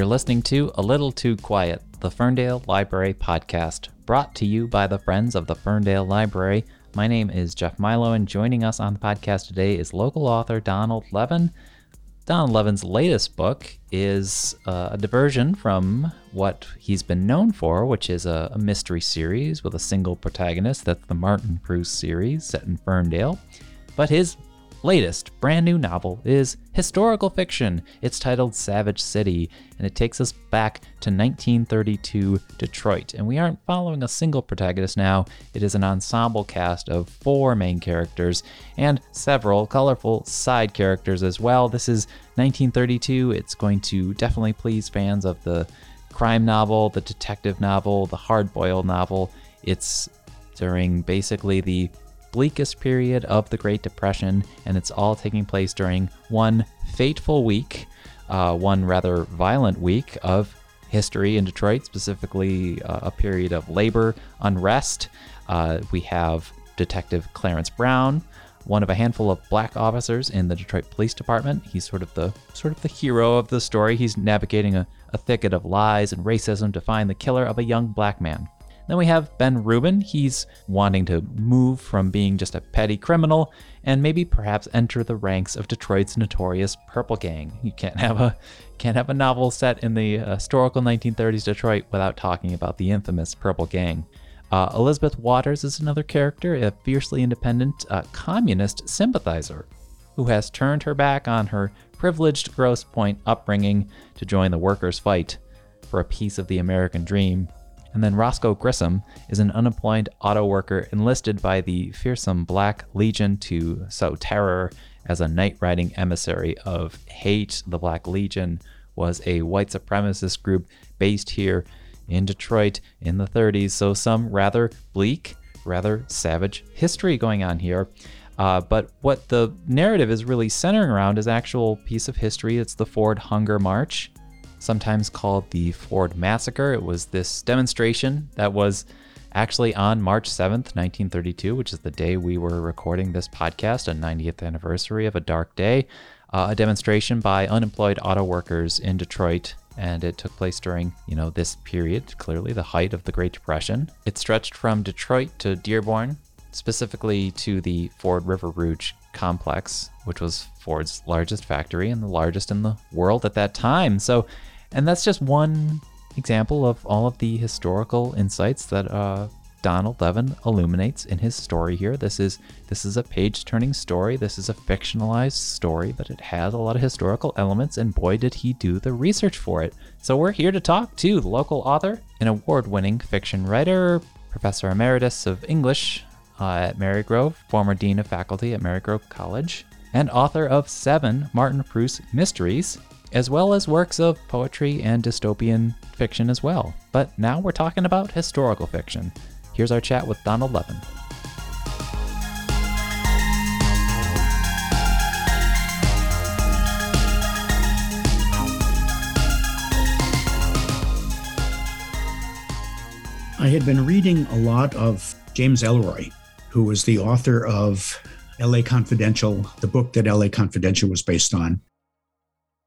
You're listening to A Little Too Quiet, the Ferndale Library podcast, brought to you by the Friends of the Ferndale Library. My name is Jeff Milo, and joining us on the podcast today is local author Donald Levin. Donald Levin's latest book is uh, a diversion from what he's been known for, which is a, a mystery series with a single protagonist. That's the Martin Proust series set in Ferndale. But his latest brand new novel is historical fiction. It's titled Savage City, and it takes us back to 1932 Detroit. And we aren't following a single protagonist now, it is an ensemble cast of four main characters and several colorful side characters as well. This is 1932. It's going to definitely please fans of the crime novel, the detective novel, the hard boiled novel. It's during basically the bleakest period of the Great Depression, and it's all taking place during one fateful week, uh, one rather violent week of history in Detroit, specifically uh, a period of labor unrest. Uh, we have Detective Clarence Brown, one of a handful of black officers in the Detroit Police Department. He's sort of the sort of the hero of the story. He's navigating a, a thicket of lies and racism to find the killer of a young black man. Then we have Ben Rubin. He's wanting to move from being just a petty criminal and maybe perhaps enter the ranks of Detroit's notorious Purple Gang. You can't have a can't have a novel set in the historical 1930s Detroit without talking about the infamous Purple Gang. Uh, Elizabeth Waters is another character, a fiercely independent uh, communist sympathizer who has turned her back on her privileged Grosse Pointe upbringing to join the workers' fight for a piece of the American dream and then Roscoe Grissom is an unemployed auto worker enlisted by the fearsome Black Legion to sow terror as a night riding emissary of hate. The Black Legion was a white supremacist group based here in Detroit in the 30s, so some rather bleak, rather savage history going on here. Uh, but what the narrative is really centering around is actual piece of history. It's the Ford Hunger March sometimes called the Ford Massacre. It was this demonstration that was actually on March 7th, 1932, which is the day we were recording this podcast, a 90th anniversary of a dark day, uh, a demonstration by unemployed auto workers in Detroit. And it took place during, you know, this period, clearly the height of the Great Depression. It stretched from Detroit to Dearborn, specifically to the Ford River Rouge complex, which was Ford's largest factory and the largest in the world at that time. So and that's just one example of all of the historical insights that uh, Donald Levin illuminates in his story here. This is this is a page-turning story. This is a fictionalized story, but it has a lot of historical elements, and boy, did he do the research for it. So we're here to talk to the local author, an award-winning fiction writer, professor emeritus of English uh, at Marygrove, former dean of faculty at Marygrove College, and author of seven Martin Proust mysteries, as well as works of poetry and dystopian fiction as well. But now we're talking about historical fiction. Here's our chat with Donald Levin. I had been reading a lot of James Ellroy, who was the author of LA Confidential, the book that LA Confidential was based on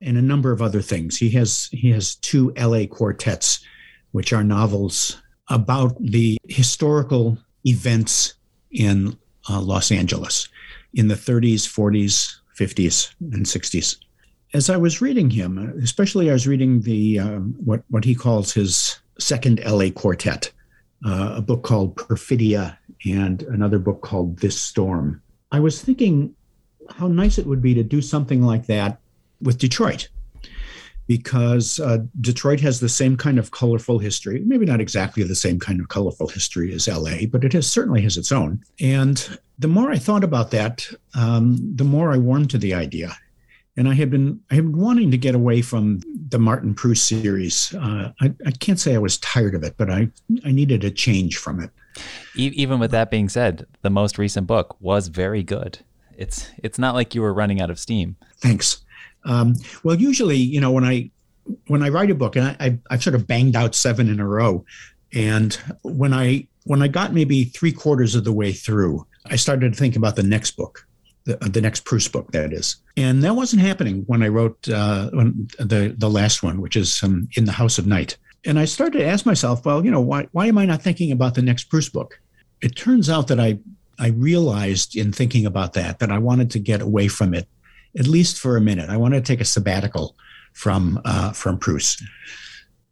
and a number of other things. He has he has two LA quartets, which are novels about the historical events in uh, Los Angeles in the 30s, 40s, 50s, and 60s. As I was reading him, especially I was reading the um, what what he calls his second LA quartet, uh, a book called Perfidia and another book called This Storm. I was thinking how nice it would be to do something like that with Detroit because uh, Detroit has the same kind of colorful history, maybe not exactly the same kind of colorful history as LA, but it has certainly has its own. And the more I thought about that, um, the more I warmed to the idea. And I had been I had been wanting to get away from the Martin Proust series. Uh, I, I can't say I was tired of it, but I I needed a change from it. Even with that being said, the most recent book was very good. It's it's not like you were running out of steam. Thanks. Um, well, usually, you know, when I when I write a book, and I, I've sort of banged out seven in a row, and when I when I got maybe three quarters of the way through, I started to think about the next book. the, the next Proust book, that is. And that wasn't happening when I wrote uh, when the, the last one, which is um, In the House of Night. And I started to ask myself, well, you know, why, why am I not thinking about the next Proust book? It turns out that I, I realized in thinking about that that I wanted to get away from it, at least for a minute. I wanted to take a sabbatical from uh, from Proust.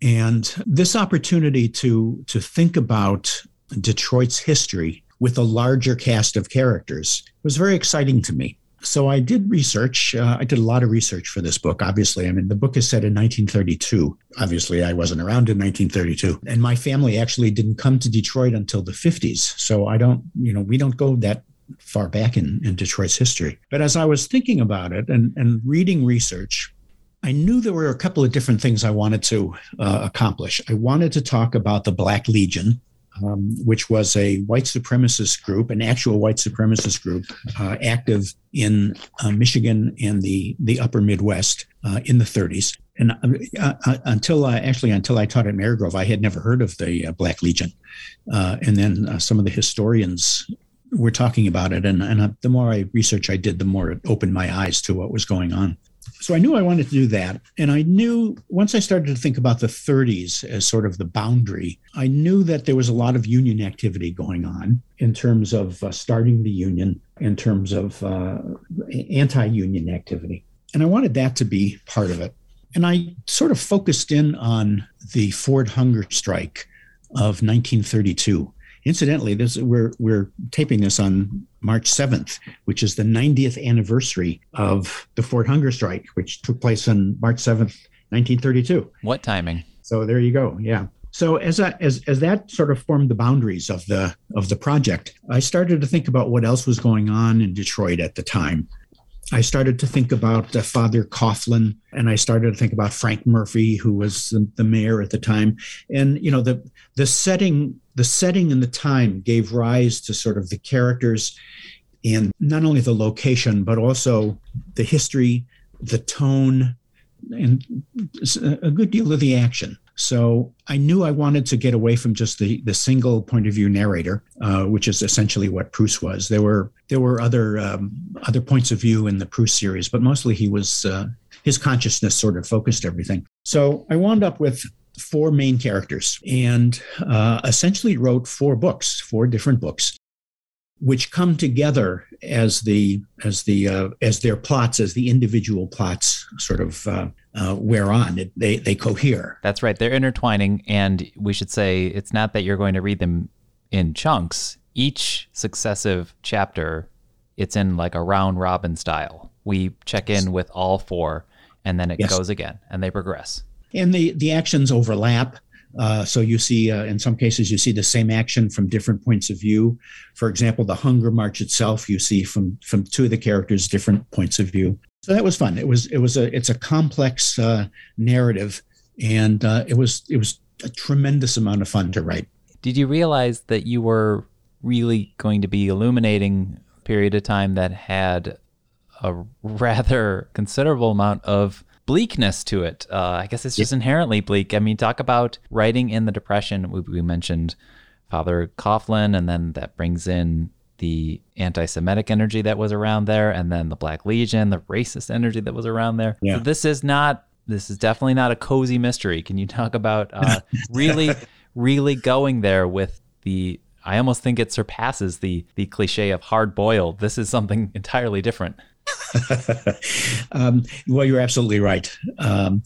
And this opportunity to to think about Detroit's history with a larger cast of characters was very exciting to me. So I did research. Uh, I did a lot of research for this book. Obviously, I mean the book is set in 1932. Obviously, I wasn't around in 1932, and my family actually didn't come to Detroit until the 50s. So I don't, you know, we don't go that far back in, in Detroit's history. But as I was thinking about it and, and reading research, I knew there were a couple of different things I wanted to uh, accomplish. I wanted to talk about the Black Legion, um, which was a white supremacist group, an actual white supremacist group, uh, active in uh, Michigan and the the Upper Midwest uh, in the 30s. And uh, uh, until I actually until I taught at Marygrove, I had never heard of the Black Legion. and then some of the historians were talking about it, and, and the more I research I did, the more it opened my eyes to what was going on so I knew I wanted to do that. And I knew once I started to think about the 30s as sort of the boundary, I knew that there was a lot of union activity going on in terms of uh, starting the union, in terms of uh, anti union activity. And I wanted that to be part of it. And I sort of focused in on the Ford hunger strike of 1932 Incidentally, this we're we're taping this on March 7th, which is the 90th anniversary of the Ford Hunger Strike, which took place on March 7th, 1932. What timing? So there you go. Yeah. So as I, as as that sort of formed the boundaries of the of the project, I started to think about what else was going on in Detroit at the time. I started to think about uh, Father Coughlin, and I started to think about Frank Murphy, who was the, the, mayor at the time. And you know, the the setting, the setting and the time gave rise to sort of the characters, and not only the location, but also the history, the tone, and a good deal of the action. So I knew I wanted to get away from just the the single point of view narrator, uh, which is essentially what Proust was. There were there were other um, other points of view in the Proust series, but mostly he was uh, his consciousness sort of focused everything. So I wound up with four main characters and uh, essentially wrote four books, four different books which come together as the as the uh, as their plots as the individual plots sort of uh, uh, wear on. It, they they cohere. That's right. They're intertwining and we should say it's not that you're going to read them in chunks. Each successive chapter it's in like a round robin style. We check in with all four and then it yes. goes again and they progress and the the actions overlap uh, so you see, uh, in some cases, you see the same action from different points of view. For example, the Hunger March itself, you see from from two of the characters different points of view. So that was fun. It was it was a it's a complex uh, narrative, and uh, it was it was a tremendous amount of fun to write. Did you realize that you were really going to be illuminating a period of time that had a rather considerable amount of bleakness to it. Uh, I guess it's just inherently bleak. I mean, talk about writing in the Depression. We, we mentioned Father Coughlin, and then that brings in the anti-Semitic energy that was around there, and then the Black Legion, the racist energy that was around there. Yeah. So this is not. This is definitely not a cozy mystery. Can you talk about uh, really, really going there with the I almost think it surpasses the the cliche of hard boiled. This is something entirely different. um, well, you're absolutely right. Um,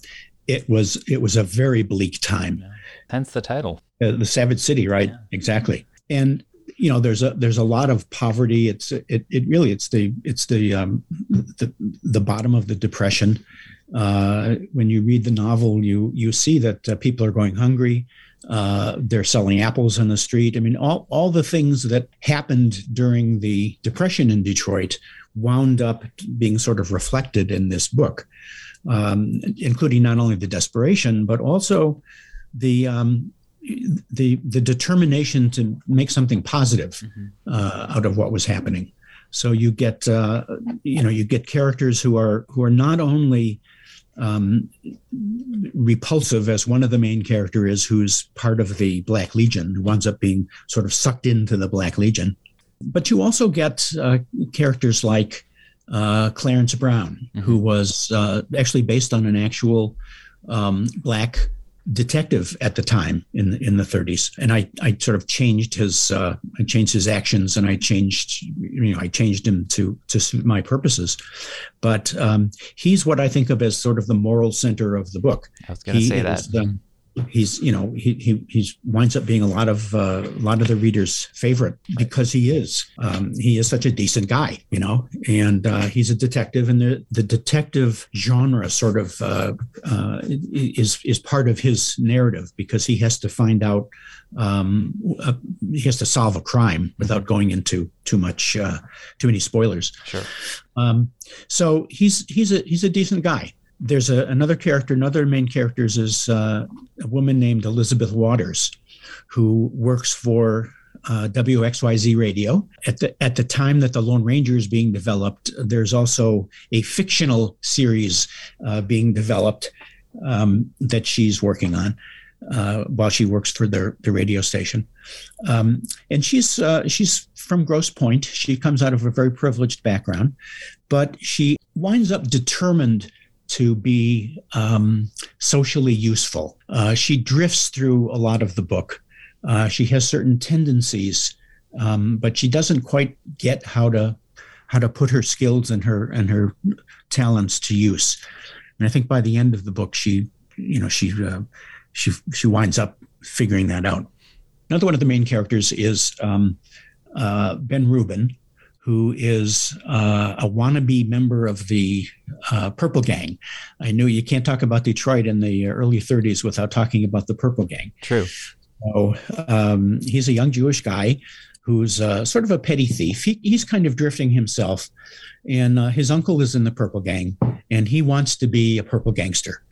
it was it was a very bleak time. Yeah. Hence the title, uh, the Savage City, right? Yeah. Exactly. And you know, there's a there's a lot of poverty. It's it, it really it's the it's the um, the the bottom of the depression. Uh, when you read the novel, you you see that uh, people are going hungry. Uh, they're selling apples on the street. I mean, all, all the things that happened during the Depression in Detroit wound up being sort of reflected in this book, um, including not only the desperation, but also the um, the the determination to make something positive mm-hmm. uh, out of what was happening. So you get uh, you know you get characters who are who are not only um, repulsive as one of the main character is who's part of the Black Legion, who winds up being sort of sucked into the Black Legion. But you also get uh, characters like uh, Clarence Brown, mm-hmm. who was uh, actually based on an actual um, black detective at the time in the, in the 30s and I, I sort of changed his uh, I changed his actions and I changed you know I changed him to to suit my purposes. But um, he's what I think of as sort of the moral center of the book. I was going to say that. the, he's you know he he he's winds up being a lot of uh, a lot of the readers' favorite because he is um, he is such a decent guy, you know, and uh, he's a detective, and the the detective genre sort of uh, uh is is part of his narrative because he has to find out um, uh, he has to solve a crime without going into too much uh, too many spoilers. Sure. Um, so he's he's a he's a decent guy there's a, another character, another main character is uh, a woman named Elizabeth Waters, who works for uh, WXYZ radio. At the at the time that the Lone Ranger is being developed, there's also a fictional series uh, being developed um, that she's working on. Uh, while she works for the, the radio station, um, and she's uh, she's from Grosse Pointe. She comes out of a very privileged background, but she winds up determined to be um, socially useful. Uh, she drifts through a lot of the book. Uh, she has certain tendencies, um, but she doesn't quite get how to how to put her skills and her and her talents to use. And I think by the end of the book, she you know she uh, she she winds up figuring that out. Another one of the main characters is um, uh, Ben Rubin, who is uh, a wannabe member of the uh, Purple Gang. I know you can't talk about Detroit in the early 30s without talking about the Purple Gang. True. So um, he's a young Jewish guy who's uh, sort of a petty thief. He, he's kind of drifting himself, and uh, his uncle is in the Purple Gang, and he wants to be a Purple gangster.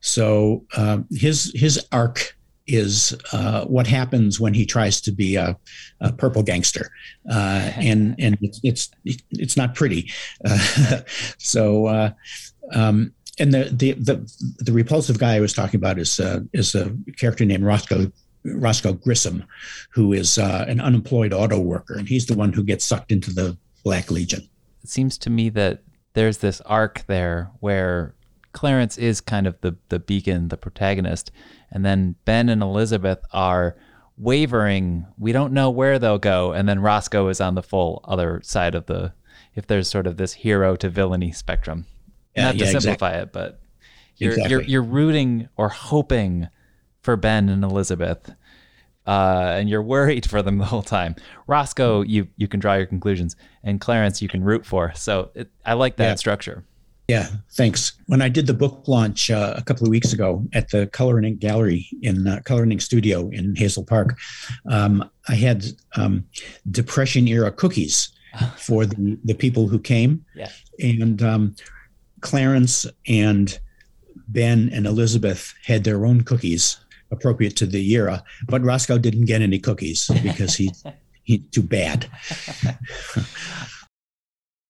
So uh, his his arc is uh, what happens when he tries to be a, a purple gangster, uh, and and it's it's not pretty. Uh, so. Um, and the, the the the repulsive guy I was talking about is uh, is a character named Roscoe Roscoe Grissom, who is uh, an unemployed auto worker, and he's the one who gets sucked into the Black Legion. It seems to me that there's this arc there where Clarence is kind of the the beacon, the protagonist, and then Ben and Elizabeth are wavering. We don't know where they'll go, and then Roscoe is on the full other side of the. If there's sort of this hero to villainy spectrum, yeah, not to yeah, simplify exactly. it, but you're, exactly. you're you're rooting or hoping for Ben and Elizabeth. Uh, and you're worried for them the whole time. Roscoe, you you can draw your conclusions, and Clarence, you can root for. So it, I like that yeah. structure. Yeah, thanks. When I did the book launch uh, a couple of weeks ago at the Color and Ink Gallery in uh, Color and Ink Studio in Hazel Park, um, I had um, Depression era cookies for the, the people who came. Yeah. And um, Clarence and Ben and Elizabeth had their own cookies appropriate to the era, but Roscoe didn't get any cookies because he he's too bad.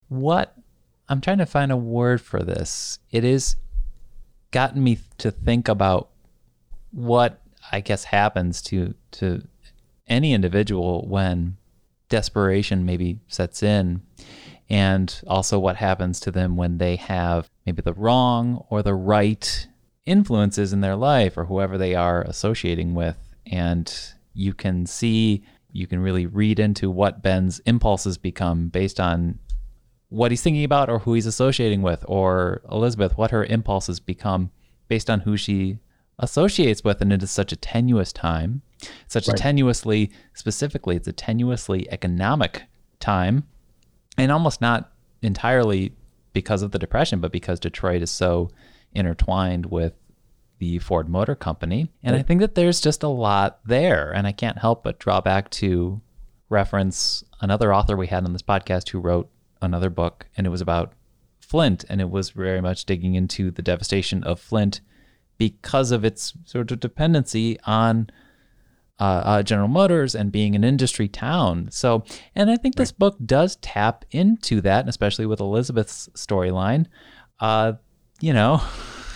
what I'm trying to find a word for this. It is gotten me to think about what I guess happens to to any individual when desperation maybe sets in and also what happens to them when they have maybe the wrong or the right influences in their life or whoever they are associating with and you can see you can really read into what Ben's impulses become based on what he's thinking about or who he's associating with, or Elizabeth, what her impulses become based on who she associates with. And it is such a tenuous time, such right. a tenuously, specifically, it's a tenuously economic time, and almost not entirely because of the Depression, but because Detroit is so intertwined with the Ford Motor Company. And right. I think that there's just a lot there. And I can't help but draw back to reference another author we had on this podcast who wrote another book, and it was about Flint, and it was very much digging into the devastation of Flint because of its sort of dependency on uh, uh, General Motors and being an industry town. So, and I think this book does tap into that, especially with Elizabeth's storyline. Uh, you know,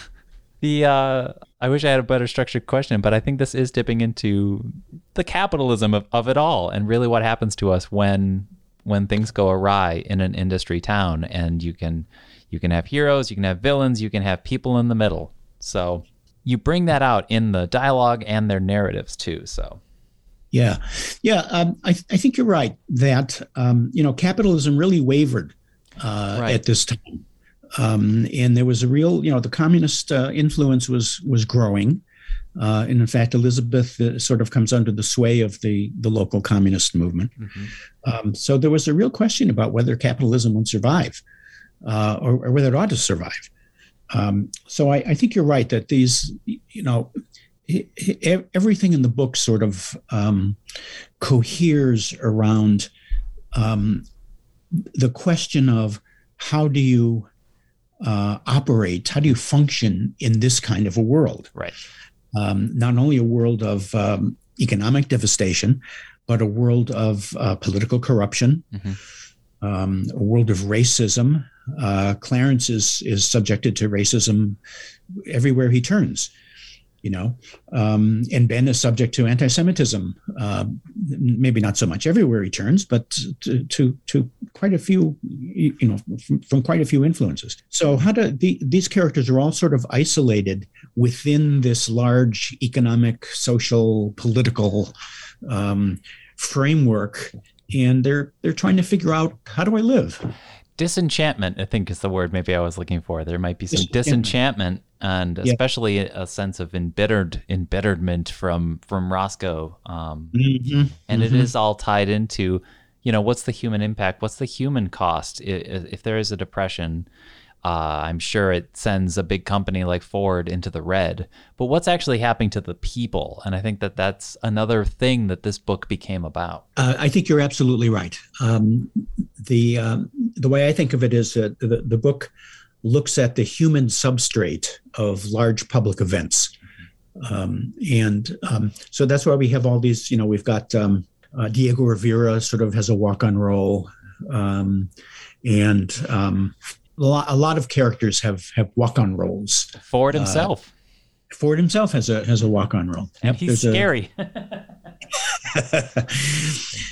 the uh, I wish I had a better structured question, but I think this is dipping into the capitalism of, of it all and really what happens to us when when things go awry in an industry town and you can you can have heroes, you can have villains, you can have people in the middle. So you bring that out in the dialogue and their narratives too. So yeah, yeah, um, I, I think you're right that um, you know capitalism really wavered uh, right. at this time, um, and there was a real you know the communist uh, influence was was growing, uh, and in fact Elizabeth uh, sort of comes under the sway of the the local communist movement. Mm-hmm. Um, so there was a real question about whether capitalism would survive, uh, or, or, whether it ought to survive. Um, so I, I think you're right that these you know everything in the book sort of um, coheres around um, the question of how do you uh, operate, how do you function in this kind of a world? Right. Um, not only a world of um, economic devastation, but a world of uh, political corruption, mm-hmm. Um, a world of racism. Uh, Clarence is is subjected to racism everywhere he turns you know, um, and Ben is subject to anti-Semitism. Uh, maybe not so much everywhere he turns, but to to, to quite a few, you know, from, from, quite a few influences. So how do the, these characters are all sort of isolated within this large economic, social, political um, framework, and they're they're trying to figure out how do I live disenchantment i think is the word maybe i was looking for there might be some disenchantment and yeah. especially a sense of embittered embitterment from from roscoe um, mm-hmm. and mm-hmm. It is all tied into you know what's the human impact what's the human cost if, if there is a depression uh, I'm sure it sends a big company like Ford into the red. But what's actually happening to the people? And I think that that's another thing that this book became about. Uh, I think you're absolutely right. Um, the um, the way I think of it is that the, the book looks at the human substrate of large public events. Um, and um, so that's why we have all these, you know, we've got um, uh, Diego Rivera sort of has a walk on role. Um, and um, a lot, a lot of characters have have walk on roles. Ford himself. Uh, Ford himself has a has a walk on role. And he's scary. A,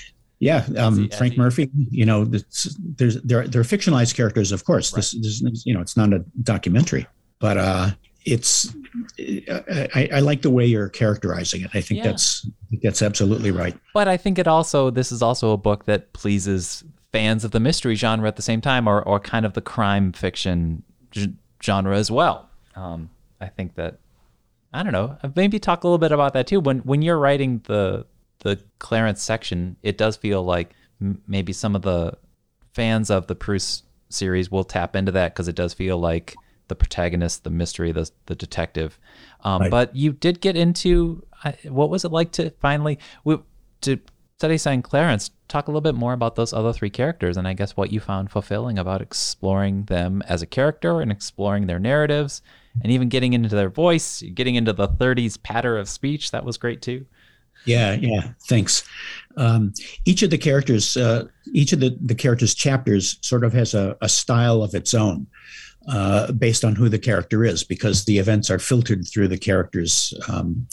yeah, um, Frank Murphy. You know, there's there there are fictionalized characters, of course. Right. This, this, you know, it's not a documentary, but uh, it's I, I, like the way you're characterizing it. I think yeah. that's that's absolutely right. But I think it also this is also a book that pleases fans of the mystery genre at the same time, or or kind of the crime fiction g- genre as well. Um, I think that I don't know. Maybe talk a little bit about that too. When when you're writing the the Clarence section, it does feel like m- maybe some of the fans of the Proust series will tap into that because it does feel like the protagonist, the mystery, the the detective. Um, right. But you did get into what was it like to finally to study St. Clarence? Talk a little bit more about those other three characters, and I guess what you found fulfilling about exploring them as a character and exploring their narratives, and even getting into their voice, getting into the 30s patter of speech. That was great too. Yeah, yeah. Thanks. Um, each of the characters, uh, each of the, the characters' chapters, sort of has a, a style of its own. Uh, based on who the character is, because the events are filtered through the character's um,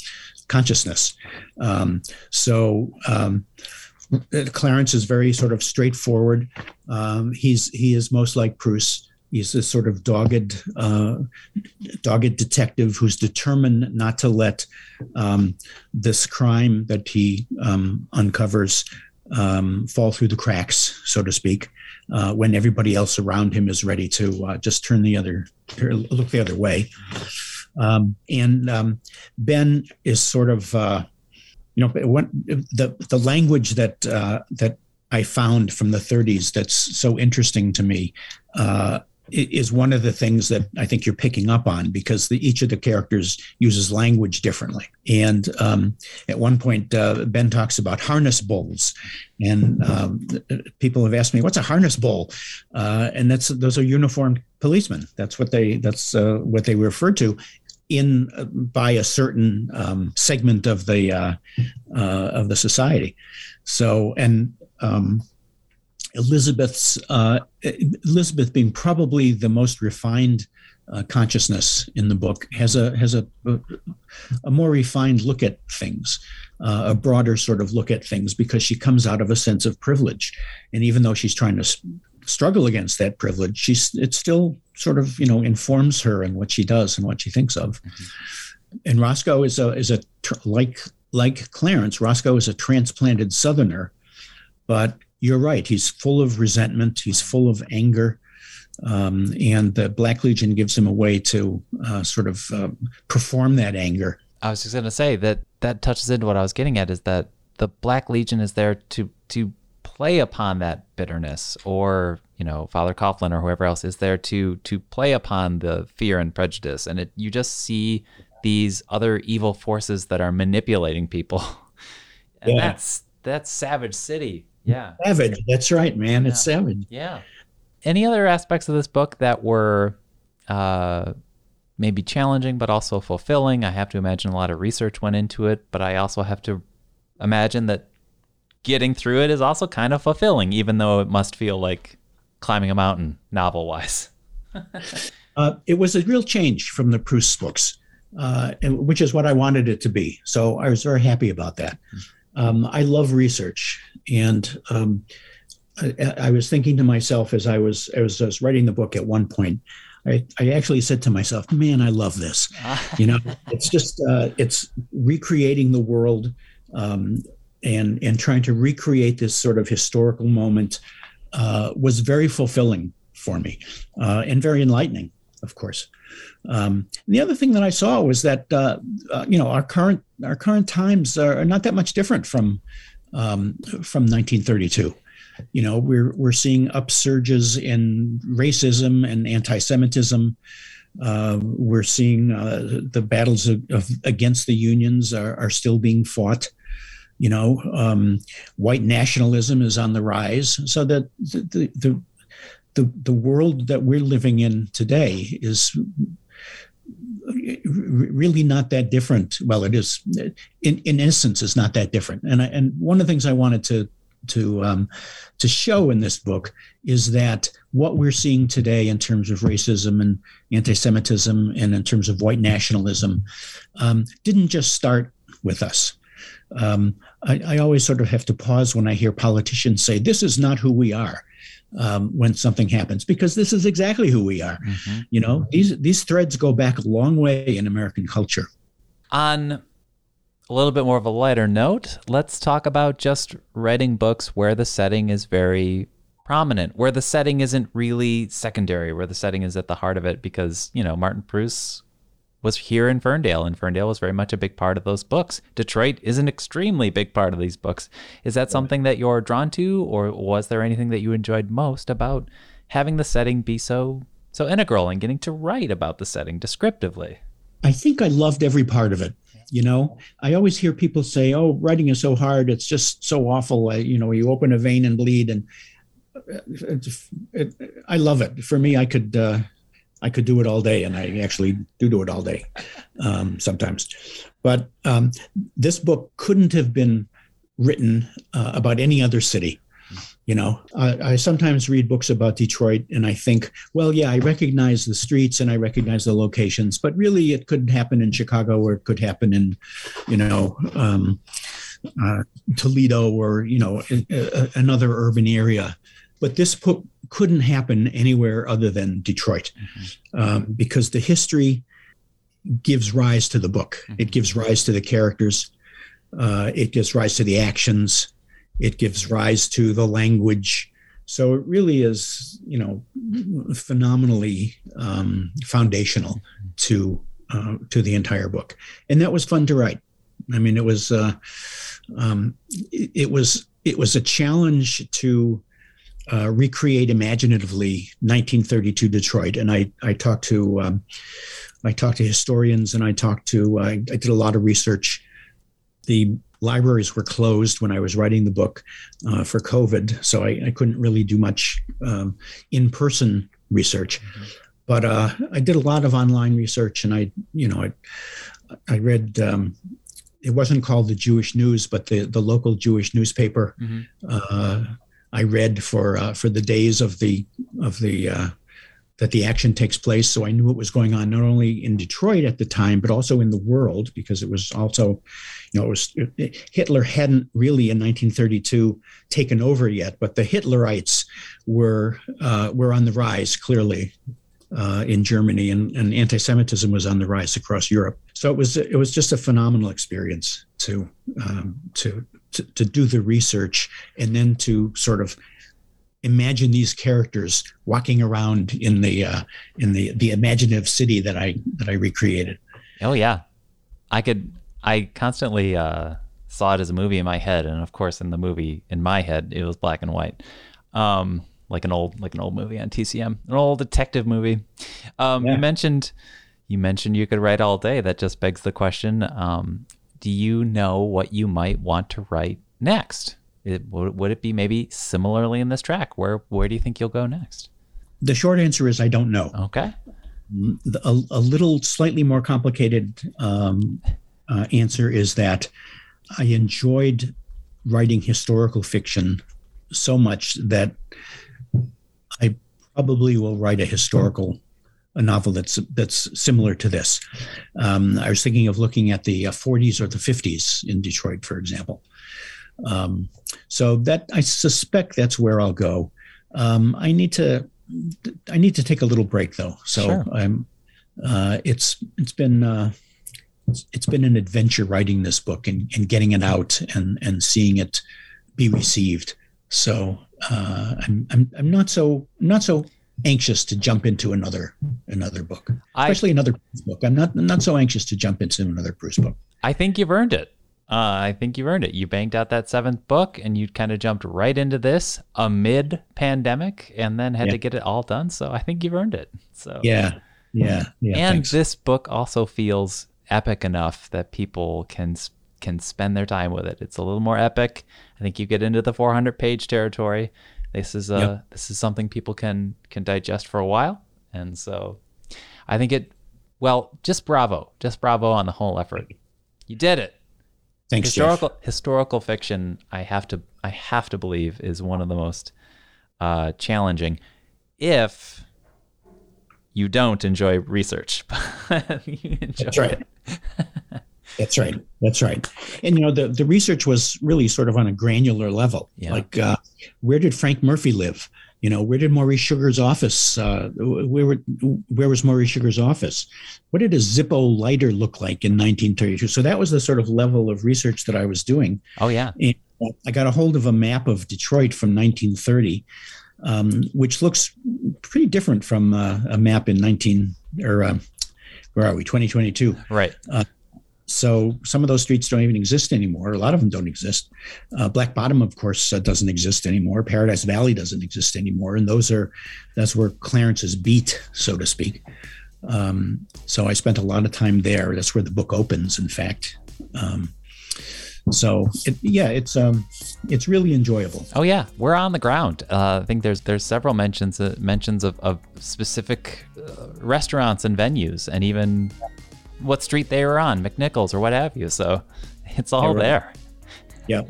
consciousness. Um, so um, Clarence is very sort of straightforward. Um, he's he is most like Proust. He's a sort of dogged, uh, dogged detective who's determined not to let um, this crime that he um, uncovers um, fall through the cracks, so to speak, uh, when everybody else around him is ready to uh, just turn the other, look the other way. Um, and um, Ben is sort of, uh, you know, when, the the language that uh, that I found from the 30s that's so interesting to me uh, is one of the things that I think you're picking up on because the, each of the characters uses language differently. And um, at one point, uh, Ben talks about harness bulls, and um, people have asked me, "What's a harness bull?" Uh, and that's those are uniformed policemen. That's what they that's uh, what they refer to in uh, by a certain um, segment of the uh, uh, of the society. So and um, Elizabeth's uh, Elizabeth being probably the most refined uh, consciousness in the book has a has a a more refined look at things, uh, a broader sort of look at things because she comes out of a sense of privilege, and even though she's trying to s- struggle against that privilege, she's it still sort of you know informs her in what she does and what she thinks of. Mm-hmm. And Roscoe is a is a like like Clarence, Roscoe is a transplanted Southerner, but you're right. He's full of resentment. He's full of anger. Um, and the Black Legion gives him a way to uh, sort of uh, perform that anger. I was just going to say that that touches into what I was getting at is that the Black Legion is there to to play upon that bitterness, or you know, Father Coughlin or whoever else is there to to play upon the fear and prejudice, and it you just see these other evil forces that are manipulating people, and yeah. that's that's Savage City. Yeah, savage. That's right, man. Yeah. It's savage. Yeah any other aspects of this book that were uh, maybe challenging but also fulfilling? I have to imagine a lot of research went into it, but I also have to imagine that getting through it is also kind of fulfilling, even though it must feel like climbing a mountain novel wise. uh, it was a real change from the Proust books, uh, which is what I wanted it to be. So I was very happy about that. Um, I love research, and um, I, I, was thinking to myself as I was as I was writing the book at one point. I, I actually said to myself, "Man, I love this." you know, it's just uh, it's recreating the world um, and and trying to recreate this sort of historical moment uh, was very fulfilling for me uh, and very enlightening, of course. Um, the other thing that I saw was that uh, uh, you know our current our current times are not that much different from um, from 1932 you know we're we're seeing upsurges in racism and anti-Semitism. Uh, we're seeing uh, the battles of, of, against the unions are, are, still being fought. You know, um, white nationalism is on the rise. So that the, the the the the world that we're living in today is really not that different. Well, it is in, in essence, is not that different. And I, and one of the things I wanted to to um, to show in this book is that what we're seeing today in terms of racism and anti-Semitism and in terms of white nationalism um, didn't just start with us. Um, I, I, always sort of have to pause when I hear politicians say, "This is not who we are." Um, when something happens, because this is exactly who we are. Mm-hmm. You know, these these threads go back a long way in American culture. On a little bit more of a lighter note, let's talk about just writing books where the setting is very prominent, where the setting isn't really secondary, where the setting is at the heart of it, because, you know, Martin Proust was here in Ferndale, and Ferndale was very much a big part of those books. Detroit is an extremely big part of these books. Is that something that you're drawn to, or was there anything that you enjoyed most about having the setting be so so integral and getting to write about the setting descriptively? I think I loved every part of it you know i always hear people say oh writing is so hard it's just so awful I, you know you open a vein and bleed and it, it, i love it for me i could uh, i could do it all day and i actually do do it all day um, sometimes but um, this book couldn't have been written uh, about any other city you know, I, I, sometimes read books about Detroit and I think, well, yeah, I recognize the streets and I recognize the locations, but really it could happen in Chicago or it could happen in, you know, um, uh, Toledo or, you know, a, a, another urban area. But this book couldn't happen anywhere other than Detroit mm-hmm. um, because the history gives rise to the book, mm-hmm. it gives rise to the characters, uh, it gives rise to the actions it gives rise to the language. So it really is, you know, phenomenally um, foundational to uh, to the entire book, and that was fun to write. I mean, it was uh, um, it, it, was it was a challenge to uh, recreate imaginatively 1932 Detroit, and I I talked to um, I talked to historians and I talked to I did a lot of research. The libraries were closed when I was writing the book uh, for COVID, so I, I, couldn't really do much um, in-person research. Mm-hmm. But uh, I did a lot of online research, and I, you know, I, I read. Um, it wasn't called the Jewish News, but the the local Jewish newspaper. Mm-hmm. Uh, I read for uh, for the days of the of the uh, that the action takes place. So I knew what was going on not only in Detroit at the time, but also in the world, because it was also, you know, it was Hitler hadn't really in 1932 taken over yet, but the Hitlerites were uh, were on the rise clearly. Uh, in Germany, and, and anti-Semitism was on the rise across Europe. So it was it was just a phenomenal experience to um, to, to to do the research and then to sort of imagine these characters walking around in the uh, in the the imaginative city that I that I recreated. Oh yeah, I could. I constantly uh, saw it as a movie in my head, and of course, in the movie in my head, it was black and white, um, like an old like an old movie on TCM, an old detective movie. Um, yeah. You mentioned you mentioned you could write all day. That just begs the question: um, Do you know what you might want to write next? It, would it be maybe similarly in this track? Where where do you think you'll go next? The short answer is I don't know. Okay. A, a little slightly more complicated um, uh, answer is that I enjoyed writing historical fiction so much that I probably will write a historical a novel that's that's similar to this. Um, I was thinking of looking at the uh, 40s or the 50s in Detroit, for example, um, so that I suspect that's where I'll go. Um, I need to I need to take a little break though. So sure. I'm uh, it's it's been uh, it's been an adventure writing this book and, and getting it out and and seeing it be received. So uh, I'm I'm I'm not so not so anxious to jump into another another book, especially I, another book. I'm not I'm not so anxious to jump into another Proust book. I think you've earned it. Uh, I think you earned it. You banked out that seventh book and you kind of jumped right into this amid pandemic and then had yeah. to get it all done. So I think you've earned it. So yeah, yeah, yeah. And thanks. this book also feels epic enough that people can can spend their time with it. It's a little more epic. I think you get into the 400 page territory. This is a yep. this is something people can can digest for a while, and so I think it. Well, just bravo, just bravo on the whole effort. You did it. Thanks, historical Jeff. historical fiction. I have to I have to believe is one of the most uh, challenging. If you don't enjoy research, you enjoy That's right. That's right. That's right. And you know, the the research was really sort of on a granular level. Yeah. Like, uh, where did Frank Murphy live? You know, where did Maurice Sugar's office? Uh, where where was Maurice Sugar's office? What did a Zippo lighter look like in 1932? So that was the sort of level of research that I was doing. Oh yeah. And I got a hold of a map of Detroit from 1930, um, which looks pretty different from uh, a map in 19 or uh, where are we 2022 right uh, so some of those streets don't even exist anymore. A lot of them don't exist. Uh, Black Bottom, of course, uh, doesn't exist anymore. Paradise Valley doesn't exist anymore, and those are that's where Clarence's beat, so to speak. Um, so I spent a lot of time there. That's where the book opens, in fact. Um, so it, yeah, it's um, it's really enjoyable. Oh yeah, we're on the ground. Uh, I think there's there's several mentions uh, mentions of, of specific uh, restaurants and venues, and even what street they were on, McNichols or what have you. So it's all there. Yeah.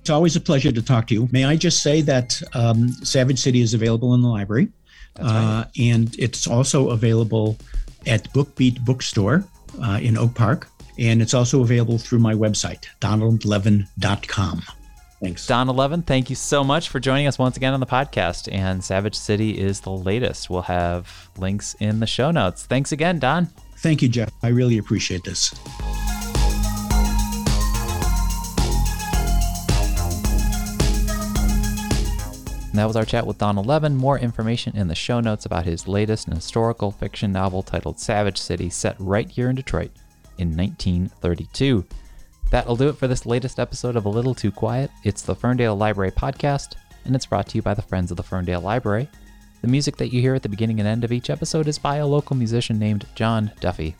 It's always a pleasure to talk to you. May I just say that um, Savage City is available in the library, uh, and it's also available at Bookbeat Bookstore uh, in Oak Park, and it's also available through my website, donaldlevin.com. Thanks. Don Levin, thank you so much for joining us once again on the podcast. And Savage City is the latest. We'll have links in the show notes. Thanks again, Don. Thank you, Jeff. I really appreciate this. That was our chat with Donald Levin. More information in the show notes about his latest historical fiction novel titled Savage City, set right here in Detroit in 1932. That'll do it for this latest episode of A Little Too Quiet. It's the Ferndale Library Podcast, and it's brought to you by the Friends of the Ferndale Library. The music that you hear at the beginning and end of each episode is by a local musician named John Duffy.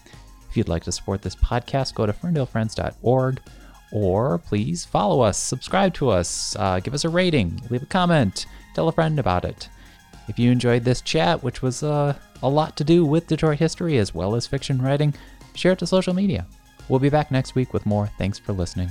If you'd like to support this podcast, go to ferndalefriends.org or please follow us, subscribe to us, uh, give us a rating, leave a comment, tell a friend about it. If you enjoyed this chat, which was uh, a lot to do with Detroit history as well as fiction writing, share it to social media. We'll be back next week with more. Thanks for listening.